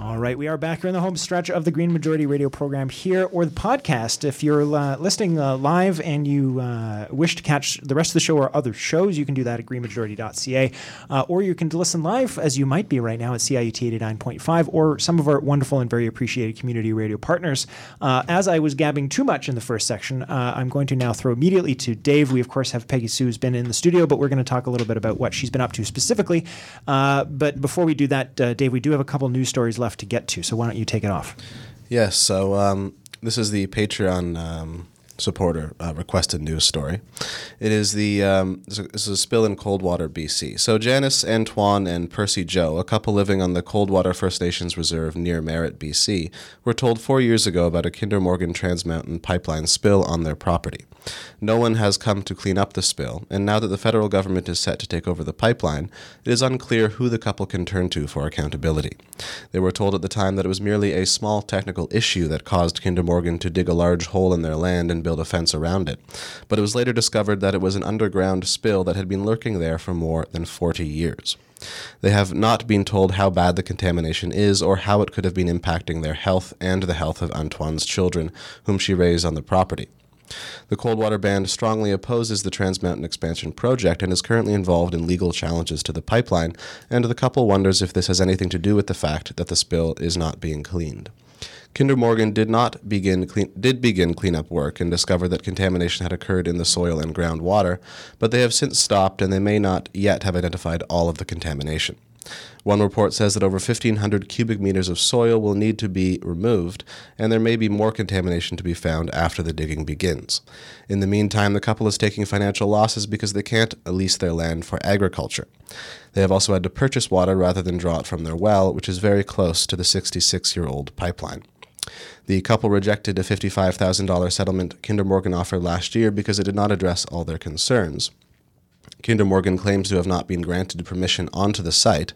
All right, we are back here in the home stretch of the Green Majority Radio program here or the podcast. If you're uh, listening uh, live and you uh, wish to catch the rest of the show or other shows, you can do that at greenmajority.ca. Uh, or you can listen live, as you might be right now, at CIUT 89.5 or some of our wonderful and very appreciated community radio partners. Uh, as I was gabbing too much in the first section, uh, I'm going to now throw immediately to Dave. We, of course, have Peggy Sue, who's been in the studio, but we're going to talk a little bit about what she's been up to specifically. but before we do that, Dave, we do have a couple news stories left left to get to. So why don't you take it off? Yes. So um, this is the Patreon um, supporter uh, requested news story. It is the um, this is a spill in Coldwater, BC. So Janice Antoine and Percy Joe, a couple living on the Coldwater First Nations Reserve near Merritt, BC, were told four years ago about a Kinder Morgan Trans Mountain pipeline spill on their property. No one has come to clean up the spill, and now that the federal government is set to take over the pipeline, it is unclear who the couple can turn to for accountability. They were told at the time that it was merely a small technical issue that caused Kinder Morgan to dig a large hole in their land and build a fence around it, but it was later discovered that it was an underground spill that had been lurking there for more than 40 years. They have not been told how bad the contamination is or how it could have been impacting their health and the health of Antoine's children, whom she raised on the property. The Coldwater Band strongly opposes the Trans Mountain expansion project and is currently involved in legal challenges to the pipeline, and the couple wonders if this has anything to do with the fact that the spill is not being cleaned. Kinder Morgan did not begin clean, did begin cleanup work and discovered that contamination had occurred in the soil and groundwater, but they have since stopped and they may not yet have identified all of the contamination. One report says that over 1,500 cubic meters of soil will need to be removed, and there may be more contamination to be found after the digging begins. In the meantime, the couple is taking financial losses because they can't lease their land for agriculture. They have also had to purchase water rather than draw it from their well, which is very close to the 66 year old pipeline. The couple rejected a $55,000 settlement Kinder Morgan offered last year because it did not address all their concerns. Kinder Morgan claims to have not been granted permission onto the site,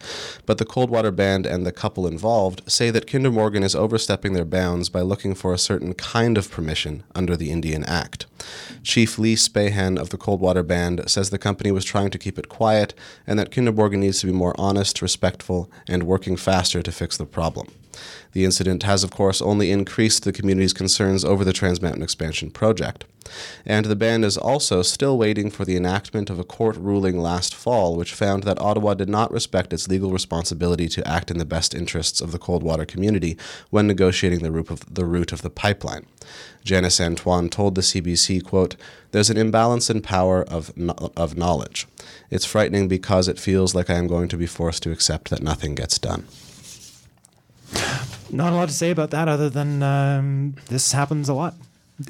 but the Coldwater Band and the couple involved say that Kinder Morgan is overstepping their bounds by looking for a certain kind of permission under the Indian Act. Chief Lee Spahan of the Coldwater Band says the company was trying to keep it quiet and that Kinder Morgan needs to be more honest, respectful, and working faster to fix the problem. The incident has, of course, only increased the community's concerns over the Trans Mountain expansion project. And the band is also still waiting for the enactment of a court ruling last fall, which found that Ottawa did not respect its legal responsibility to act in the best interests of the Coldwater community when negotiating the route of the, route of the pipeline. Janice Antoine told the CBC, quote, There's an imbalance in power of, no- of knowledge. It's frightening because it feels like I am going to be forced to accept that nothing gets done. Not a lot to say about that other than um, this happens a lot.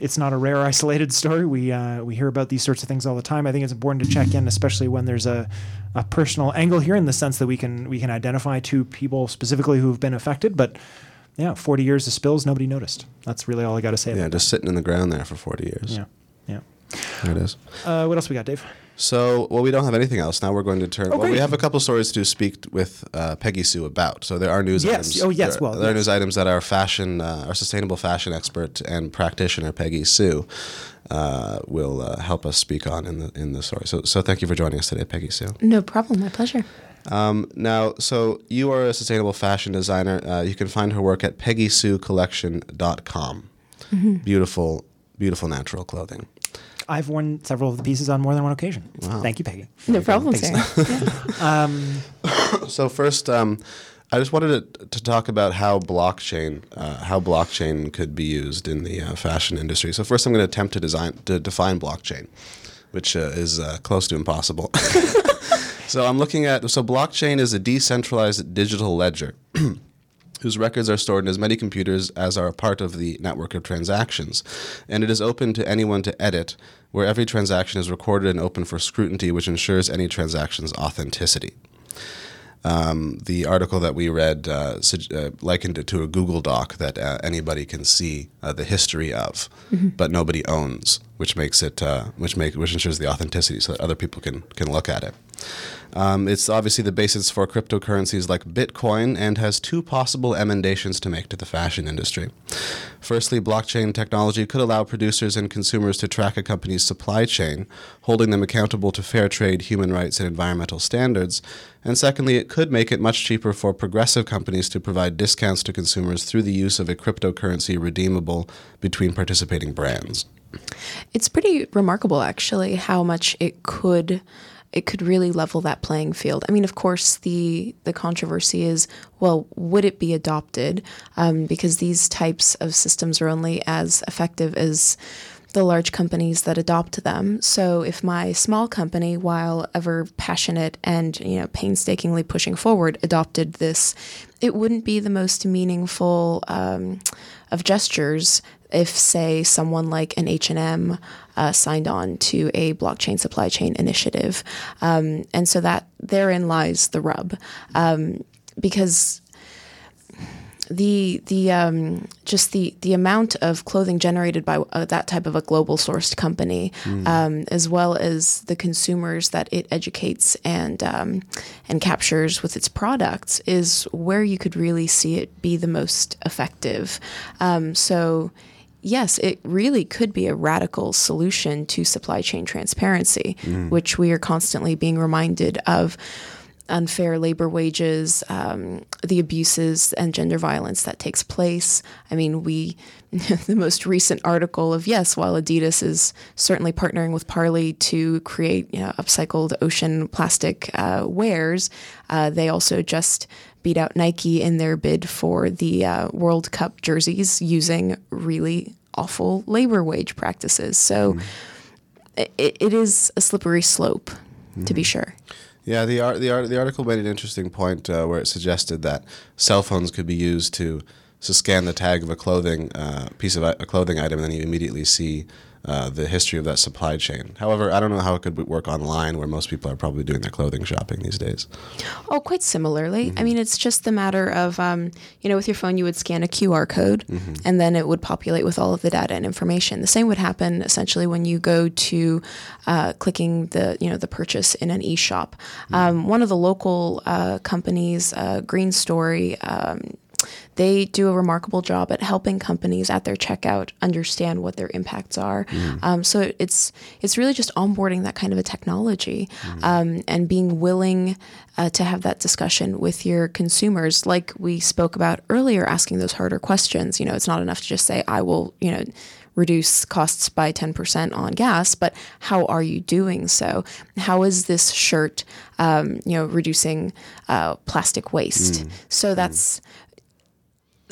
It's not a rare, isolated story. We uh, we hear about these sorts of things all the time. I think it's important to check in, especially when there's a, a personal angle here, in the sense that we can we can identify two people specifically who've been affected. But yeah, 40 years of spills, nobody noticed. That's really all I got to say. Yeah, just sitting in the ground there for 40 years. Yeah, yeah, There it is. Uh, what else we got, Dave? So, well, we don't have anything else. Now we're going to turn. well, we have a couple stories to speak with uh, Peggy Sue about. So there are news Yes. items. Oh, yes, There, well, there are news items that our fashion, uh, our sustainable fashion expert and practitioner Peggy Sue uh, will uh, help us speak on in the in the story. So, so thank you for joining us today, Peggy Sue. No problem. My pleasure. Um, now, so you are a sustainable fashion designer. Uh, you can find her work at PeggySueCollection.com. Mm-hmm. Beautiful, beautiful natural clothing. I've worn several of the pieces on more than one occasion. Thank you, Peggy. No problem, Thanks. Sarah. So first, um, I just wanted to, to talk about how blockchain, uh, how blockchain could be used in the uh, fashion industry. So first, I'm going to attempt to design to define blockchain, which uh, is uh, close to impossible. so I'm looking at so blockchain is a decentralized digital ledger. Whose records are stored in as many computers as are a part of the network of transactions. And it is open to anyone to edit, where every transaction is recorded and open for scrutiny, which ensures any transaction's authenticity um, the article that we read uh, uh, likened it to a Google Doc that uh, anybody can see uh, the history of, but nobody owns, which makes it uh, which make which ensures the authenticity so that other people can can look at it. Um, it's obviously the basis for cryptocurrencies like Bitcoin and has two possible emendations to make to the fashion industry. Firstly, blockchain technology could allow producers and consumers to track a company's supply chain, holding them accountable to fair trade, human rights, and environmental standards. And secondly, it could make it much cheaper for progressive companies to provide discounts to consumers through the use of a cryptocurrency redeemable between participating brands. It's pretty remarkable, actually, how much it could it could really level that playing field. I mean, of course, the the controversy is, well, would it be adopted? Um, because these types of systems are only as effective as the large companies that adopt them. So if my small company, while ever passionate and you know painstakingly pushing forward, adopted this, it wouldn't be the most meaningful um, of gestures if, say, someone like an H and M uh, signed on to a blockchain supply chain initiative, um, and so that therein lies the rub, um, because the the um, just the the amount of clothing generated by uh, that type of a global sourced company, um, as well as the consumers that it educates and um, and captures with its products, is where you could really see it be the most effective. Um, so. Yes, it really could be a radical solution to supply chain transparency, which we are constantly being reminded of unfair labor wages, um, the abuses and gender violence that takes place. I mean, we, the most recent article of yes, while Adidas is certainly partnering with Parley to create you know, upcycled ocean plastic uh, wares, uh, they also just beat out Nike in their bid for the uh, World Cup jerseys using really awful labor wage practices. So it, it is a slippery slope, to be sure. Yeah, the art, the art, the article made an interesting point uh, where it suggested that cell phones could be used to to scan the tag of a clothing uh, piece of a clothing item, and then you immediately see uh, the history of that supply chain. However, I don't know how it could work online, where most people are probably doing their clothing shopping these days. Oh, quite similarly. I mean, it's just the matter of, um, you know, with your phone, you would scan a QR code and then it would populate with all of the data and information. The same would happen essentially when you go to uh, clicking the, you know, the purchase in an e-shop. Um, one of the local uh, companies, uh, Green Story, um, they do a remarkable job at helping companies at their checkout understand what their impacts are. Um, so it's it's really just onboarding that kind of a technology um, and being willing uh, to have that discussion with your consumers, like we spoke about earlier, asking those harder questions. You know, it's not enough to just say, "I will," you know reduce costs by 10% on gas, but how are you doing so? How is this shirt, um, you know, reducing uh, plastic waste? So that's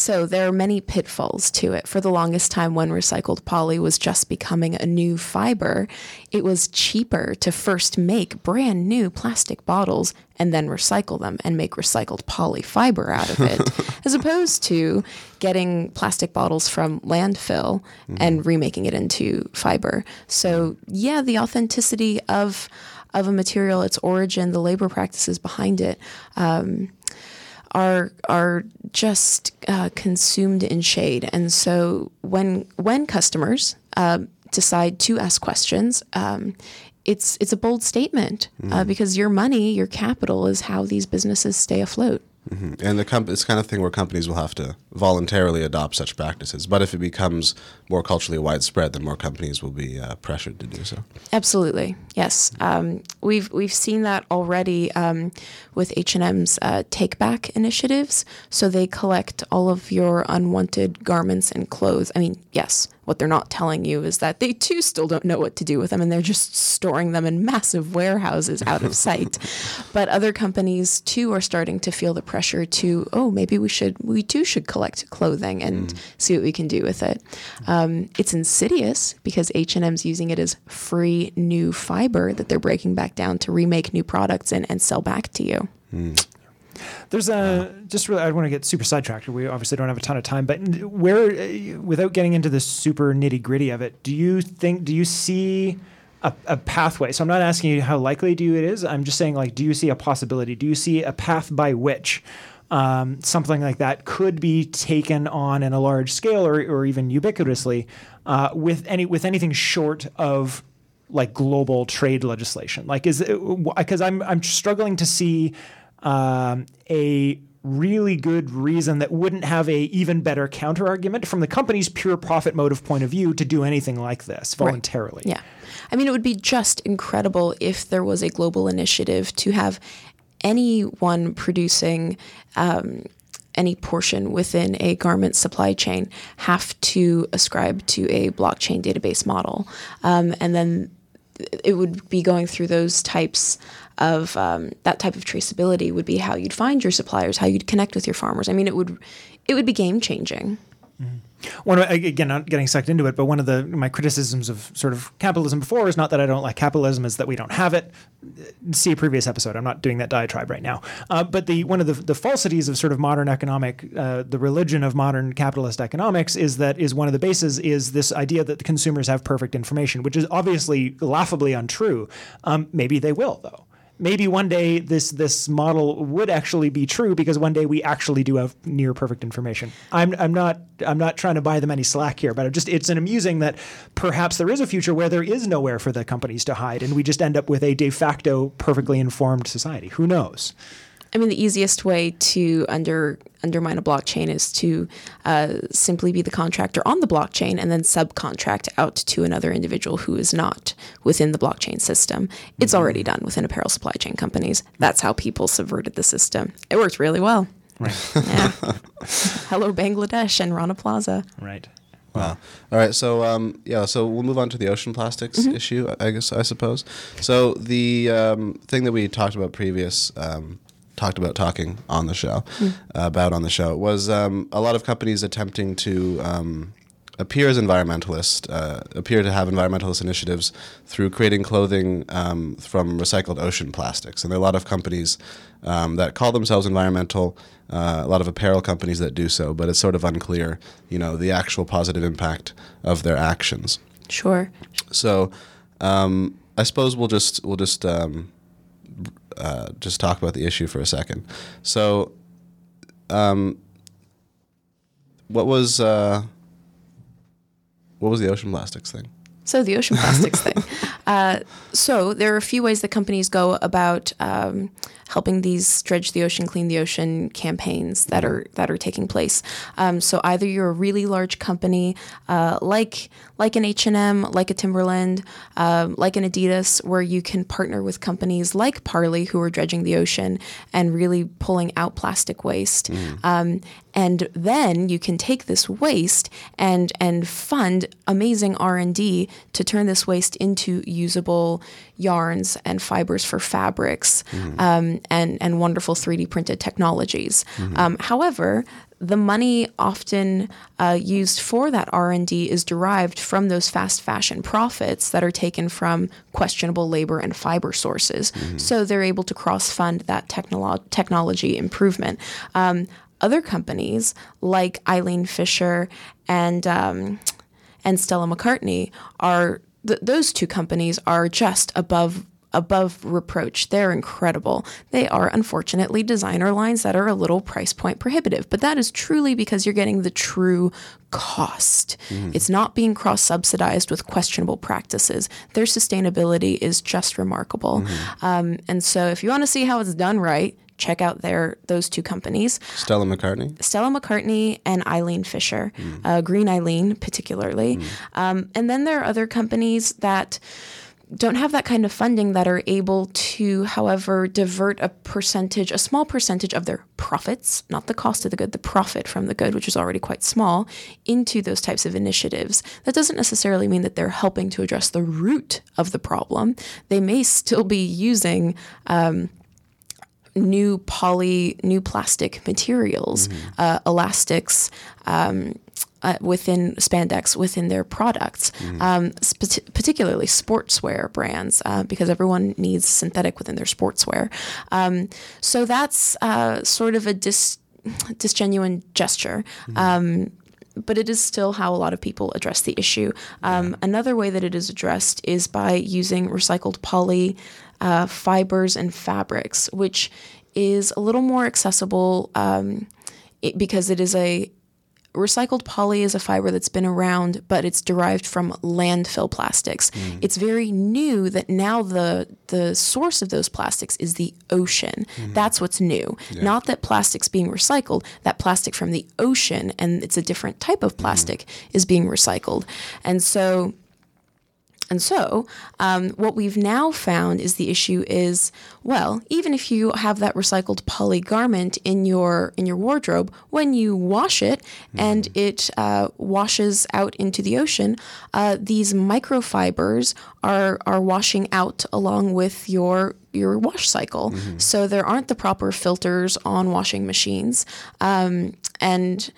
so there are many pitfalls to it. For the longest time, when recycled poly was just becoming a new fiber, it was cheaper to first make brand new plastic bottles and then recycle them and make recycled poly fiber out of it, as opposed to getting plastic bottles from landfill and remaking it into fiber. So yeah, the authenticity of of a material, its origin, the labor practices behind it. Um, are are just uh, consumed in shade. And so when when customers uh, decide to ask questions, um, it's it's a bold statement uh, because your money, your capital, is how these businesses stay afloat. And the comp- it's kind of thing where companies will have to voluntarily adopt such practices. But if it becomes more culturally widespread, then more companies will be uh, pressured to do so. Absolutely, yes. Um, we've we've seen that already um, with H and M's uh, take back initiatives. So they collect all of your unwanted garments and clothes. I mean, yes. What they're not telling you is that they too still don't know what to do with them, and they're just storing them in massive warehouses out of sight. But other companies too are starting to feel the pressure to, oh, maybe we should, we too should collect clothing and see what we can do with it. Um, it's insidious because H and M's using it as free new fiber that they're breaking back down to remake new products and, and sell back to you. There's a just really I want to get super sidetracked. We obviously don't have a ton of time, but where, without getting into the super nitty gritty of it, do you think do you see a, a pathway? So I'm not asking you how likely do you it is. I'm just saying like, do you see a possibility? Do you see a path by which um, something like that could be taken on in a large scale or, or even ubiquitously uh, with any with anything short of like global trade legislation? Like, is because I'm I'm struggling to see um, a really good reason that wouldn't have a even better counter argument from the company's pure profit motive point of view to do anything like this voluntarily. Yeah. I mean, it would be just incredible if there was a global initiative to have anyone producing um, any portion within a garment supply chain have to ascribe to a blockchain database model. Um, and then it would be going through those types of um, that type of traceability would be how you'd find your suppliers, how you'd connect with your farmers. I mean, it would it would be game changing. One again, not getting sucked into it, but one of the my criticisms of sort of capitalism before is not that I don't like capitalism, is that we don't have it. See a previous episode. I'm not doing that diatribe right now. Uh, but the one of the, the falsities of sort of modern economic, uh, the religion of modern capitalist economics is that is one of the bases is this idea that the consumers have perfect information, which is obviously laughably untrue. Um, maybe they will though maybe one day this this model would actually be true because one day we actually do have near perfect information. I'm I'm not I'm not trying to buy them any slack here, but I'm just it's an amusing that perhaps there is a future where there is nowhere for the companies to hide, and we just end up with a de facto perfectly informed society. Who knows? I mean, the easiest way to under undermine a blockchain is to uh, simply be the contractor on the blockchain and then subcontract out to another individual who is not within the blockchain system. It's already done within apparel supply chain companies. That's how people subverted the system. It worked really well. Right. Yeah. Hello, Bangladesh and Rana Plaza. right. Wow. All right. So um, yeah. So we'll move on to the ocean plastics issue. I I guess I suppose. So the um, thing that we talked about previous. Um, talked about talking on the show about on the show was um, a lot of companies attempting to um, appear as environmentalists, uh, appear to have environmentalist initiatives through creating clothing um, from recycled ocean plastics. And there are a lot of companies um, that call themselves environmental, uh, a lot of apparel companies that do so, but it's sort of unclear, you know, the actual positive impact of their actions. Sure. So, um, I suppose we'll just we'll just um, uh, just talk about the issue for a second. So, um, what was uh, what was the ocean plastics thing? So the ocean plastics thing. Uh, so there are a few ways that companies go about um, helping these dredge the ocean, clean the ocean campaigns that are that are taking place. Um, so either you're a really large company uh, like like an H and M, like a Timberland, um, like an Adidas, where you can partner with companies like Parley who are dredging the ocean and really pulling out plastic waste. Um, and then you can take this waste and and fund amazing R&D to turn this waste into usable yarns and fibers for fabrics um, and and wonderful 3D printed technologies. Um, however, the money often uh, used for that r&d is derived from those fast fashion profits that are taken from questionable labor and fiber sources. So they're able to cross-fund that technolo- technology improvement. Um, other companies like eileen fisher and um, and stella mccartney are th- those two companies are just above above reproach. They're incredible. They are unfortunately designer lines that are a little price point prohibitive, but that is truly because you're getting the true cost. It's not being cross subsidized with questionable practices. Their sustainability is just remarkable. Um, and so if you want to see how it's done right, check out their those two companies. Stella McCartney. Stella McCartney and Eileen Fisher, uh, Green Eileen particularly. Um, and then there are other companies that don't have that kind of funding that are able to, however, divert a percentage, a small percentage of their profits, not the cost of the good, the profit from the good, which is already quite small, into those types of initiatives. That doesn't necessarily mean that they're helping to address the root of the problem. They may still be using new poly, new plastic materials, uh, elastics. Um, uh, within spandex within their products, um, sp- particularly sportswear brands, uh, because everyone needs synthetic within their sportswear. Um, so that's uh, sort of a dis- disgenuine gesture. Um, but it is still how a lot of people address the issue. Um, Another way that it is addressed is by using recycled poly uh, fibers and fabrics, which is a little more accessible um, it, because it is a recycled poly is a fiber that's been around, but it's derived from landfill plastics. It's very new that now the the source of those plastics is the ocean. That's what's new. Not that plastic's being recycled. That plastic from the ocean, and it's a different type of plastic, is being recycled. And so and so, um, what we've now found is the issue is well, even if you have that recycled poly garment in your in your wardrobe, when you wash it and it uh, washes out into the ocean, uh, these microfibers are are washing out along with your your wash cycle. So there aren't the proper filters on washing machines, um, and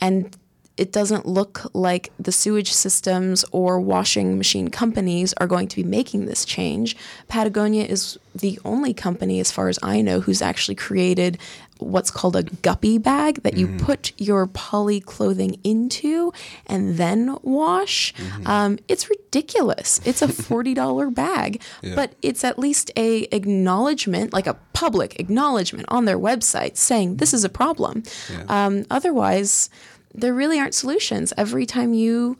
and it doesn't look like the sewage systems or washing machine companies are going to be making this change. Patagonia is the only company, as far as I know, who's actually created what's called a guppy bag that you put your poly clothing into and then wash. Um, it's ridiculous. It's a $40 bag, but it's at least a acknowledgement, like a public acknowledgement on their website saying this is a problem. Um, otherwise, there really aren't solutions. Every time you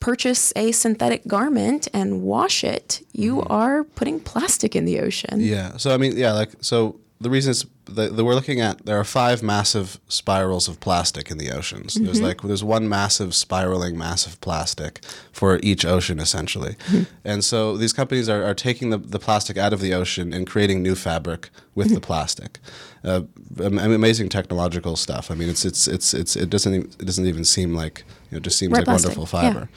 purchase a synthetic garment and wash it, you mm-hmm. are putting plastic in the ocean. Yeah. So I mean, yeah, like so the reason is that we're looking at there are five massive spirals of plastic in the oceans. There's mm-hmm. like there's one massive spiraling mass of plastic for each ocean essentially, mm-hmm. and so these companies are, are taking the, the plastic out of the ocean and creating new fabric with the plastic. Uh, amazing technological stuff. I mean, it's it's it's it's it doesn't even, it doesn't even seem like you know it just seems like wonderful yeah. fiber.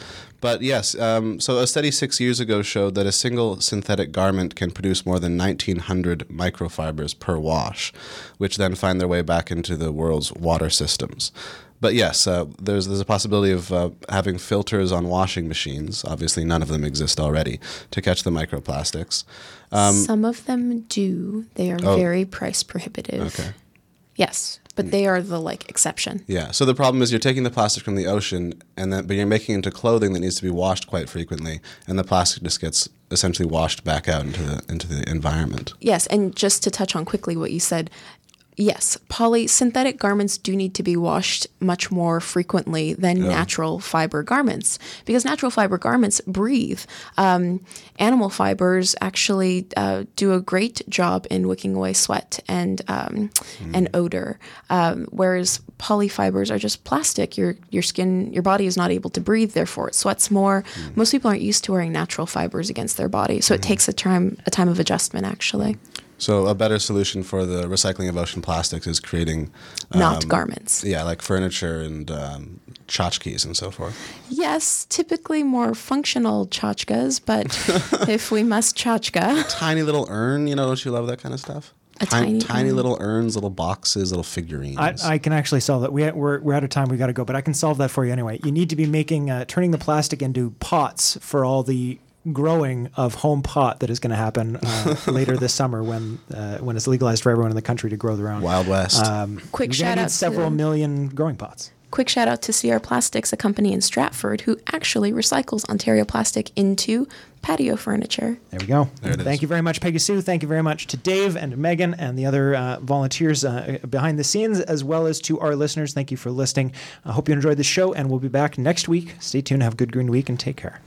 But yes, um, so a study six years ago showed that a single synthetic garment can produce more than 1,900 microfibers per wash, which then find their way back into the world's water systems. But yes, uh, there's there's a possibility of uh, having filters on washing machines. Obviously, none of them exist already to catch the microplastics. Some of them do. They are Oh. very price prohibitive. Okay. Yes, but they are the like exception. Yeah. So the problem is you're taking the plastic from the ocean, and then but you're making it into clothing that needs to be washed quite frequently, and the plastic just gets essentially washed back out into the into the environment. Yes, and just to touch on quickly what you said, Yes, poly synthetic garments do need to be washed much more frequently than Yeah. natural fiber garments because natural fiber garments breathe. Um, animal fibers actually uh, do a great job in wicking away sweat and um, and odor, um, whereas polyfibers are just plastic. Your your skin, your body is not able to breathe, therefore it sweats more. Most people aren't used to wearing natural fibers against their body, so it takes a time a time of adjustment actually. So a better solution for the recycling of ocean plastics is creating Not um, garments. Yeah, like furniture and um, tchotchkes and so forth. Yes, typically more functional tchotchkes, but if we must tchotchka, Tiny little urn, you know, don't you love that kind of stuff? A tiny tiny urn. little urns, little boxes, little figurines. I, I can actually solve that. We, we're, we're out of time. We got to go, but I can solve that for you anyway. You need to be making, uh, turning the plastic into pots for all the growing of home pot that is going to happen uh, later this summer when uh, when it's legalized for everyone in the country to grow their own. Wild West. Um, Quick shout out several to- million growing pots. quick shout out to CR Plastics, a company in Stratford who actually recycles Ontario plastic into patio furniture. There we go. There it Thank is. you very much, Peggy Sue. Thank you very much to Dave and Megan and the other uh, volunteers uh, behind the scenes, as well as to our listeners. Thank you for listening. I hope you enjoyed the show, and we'll be back next week. Stay tuned. Have a good green week, and take care.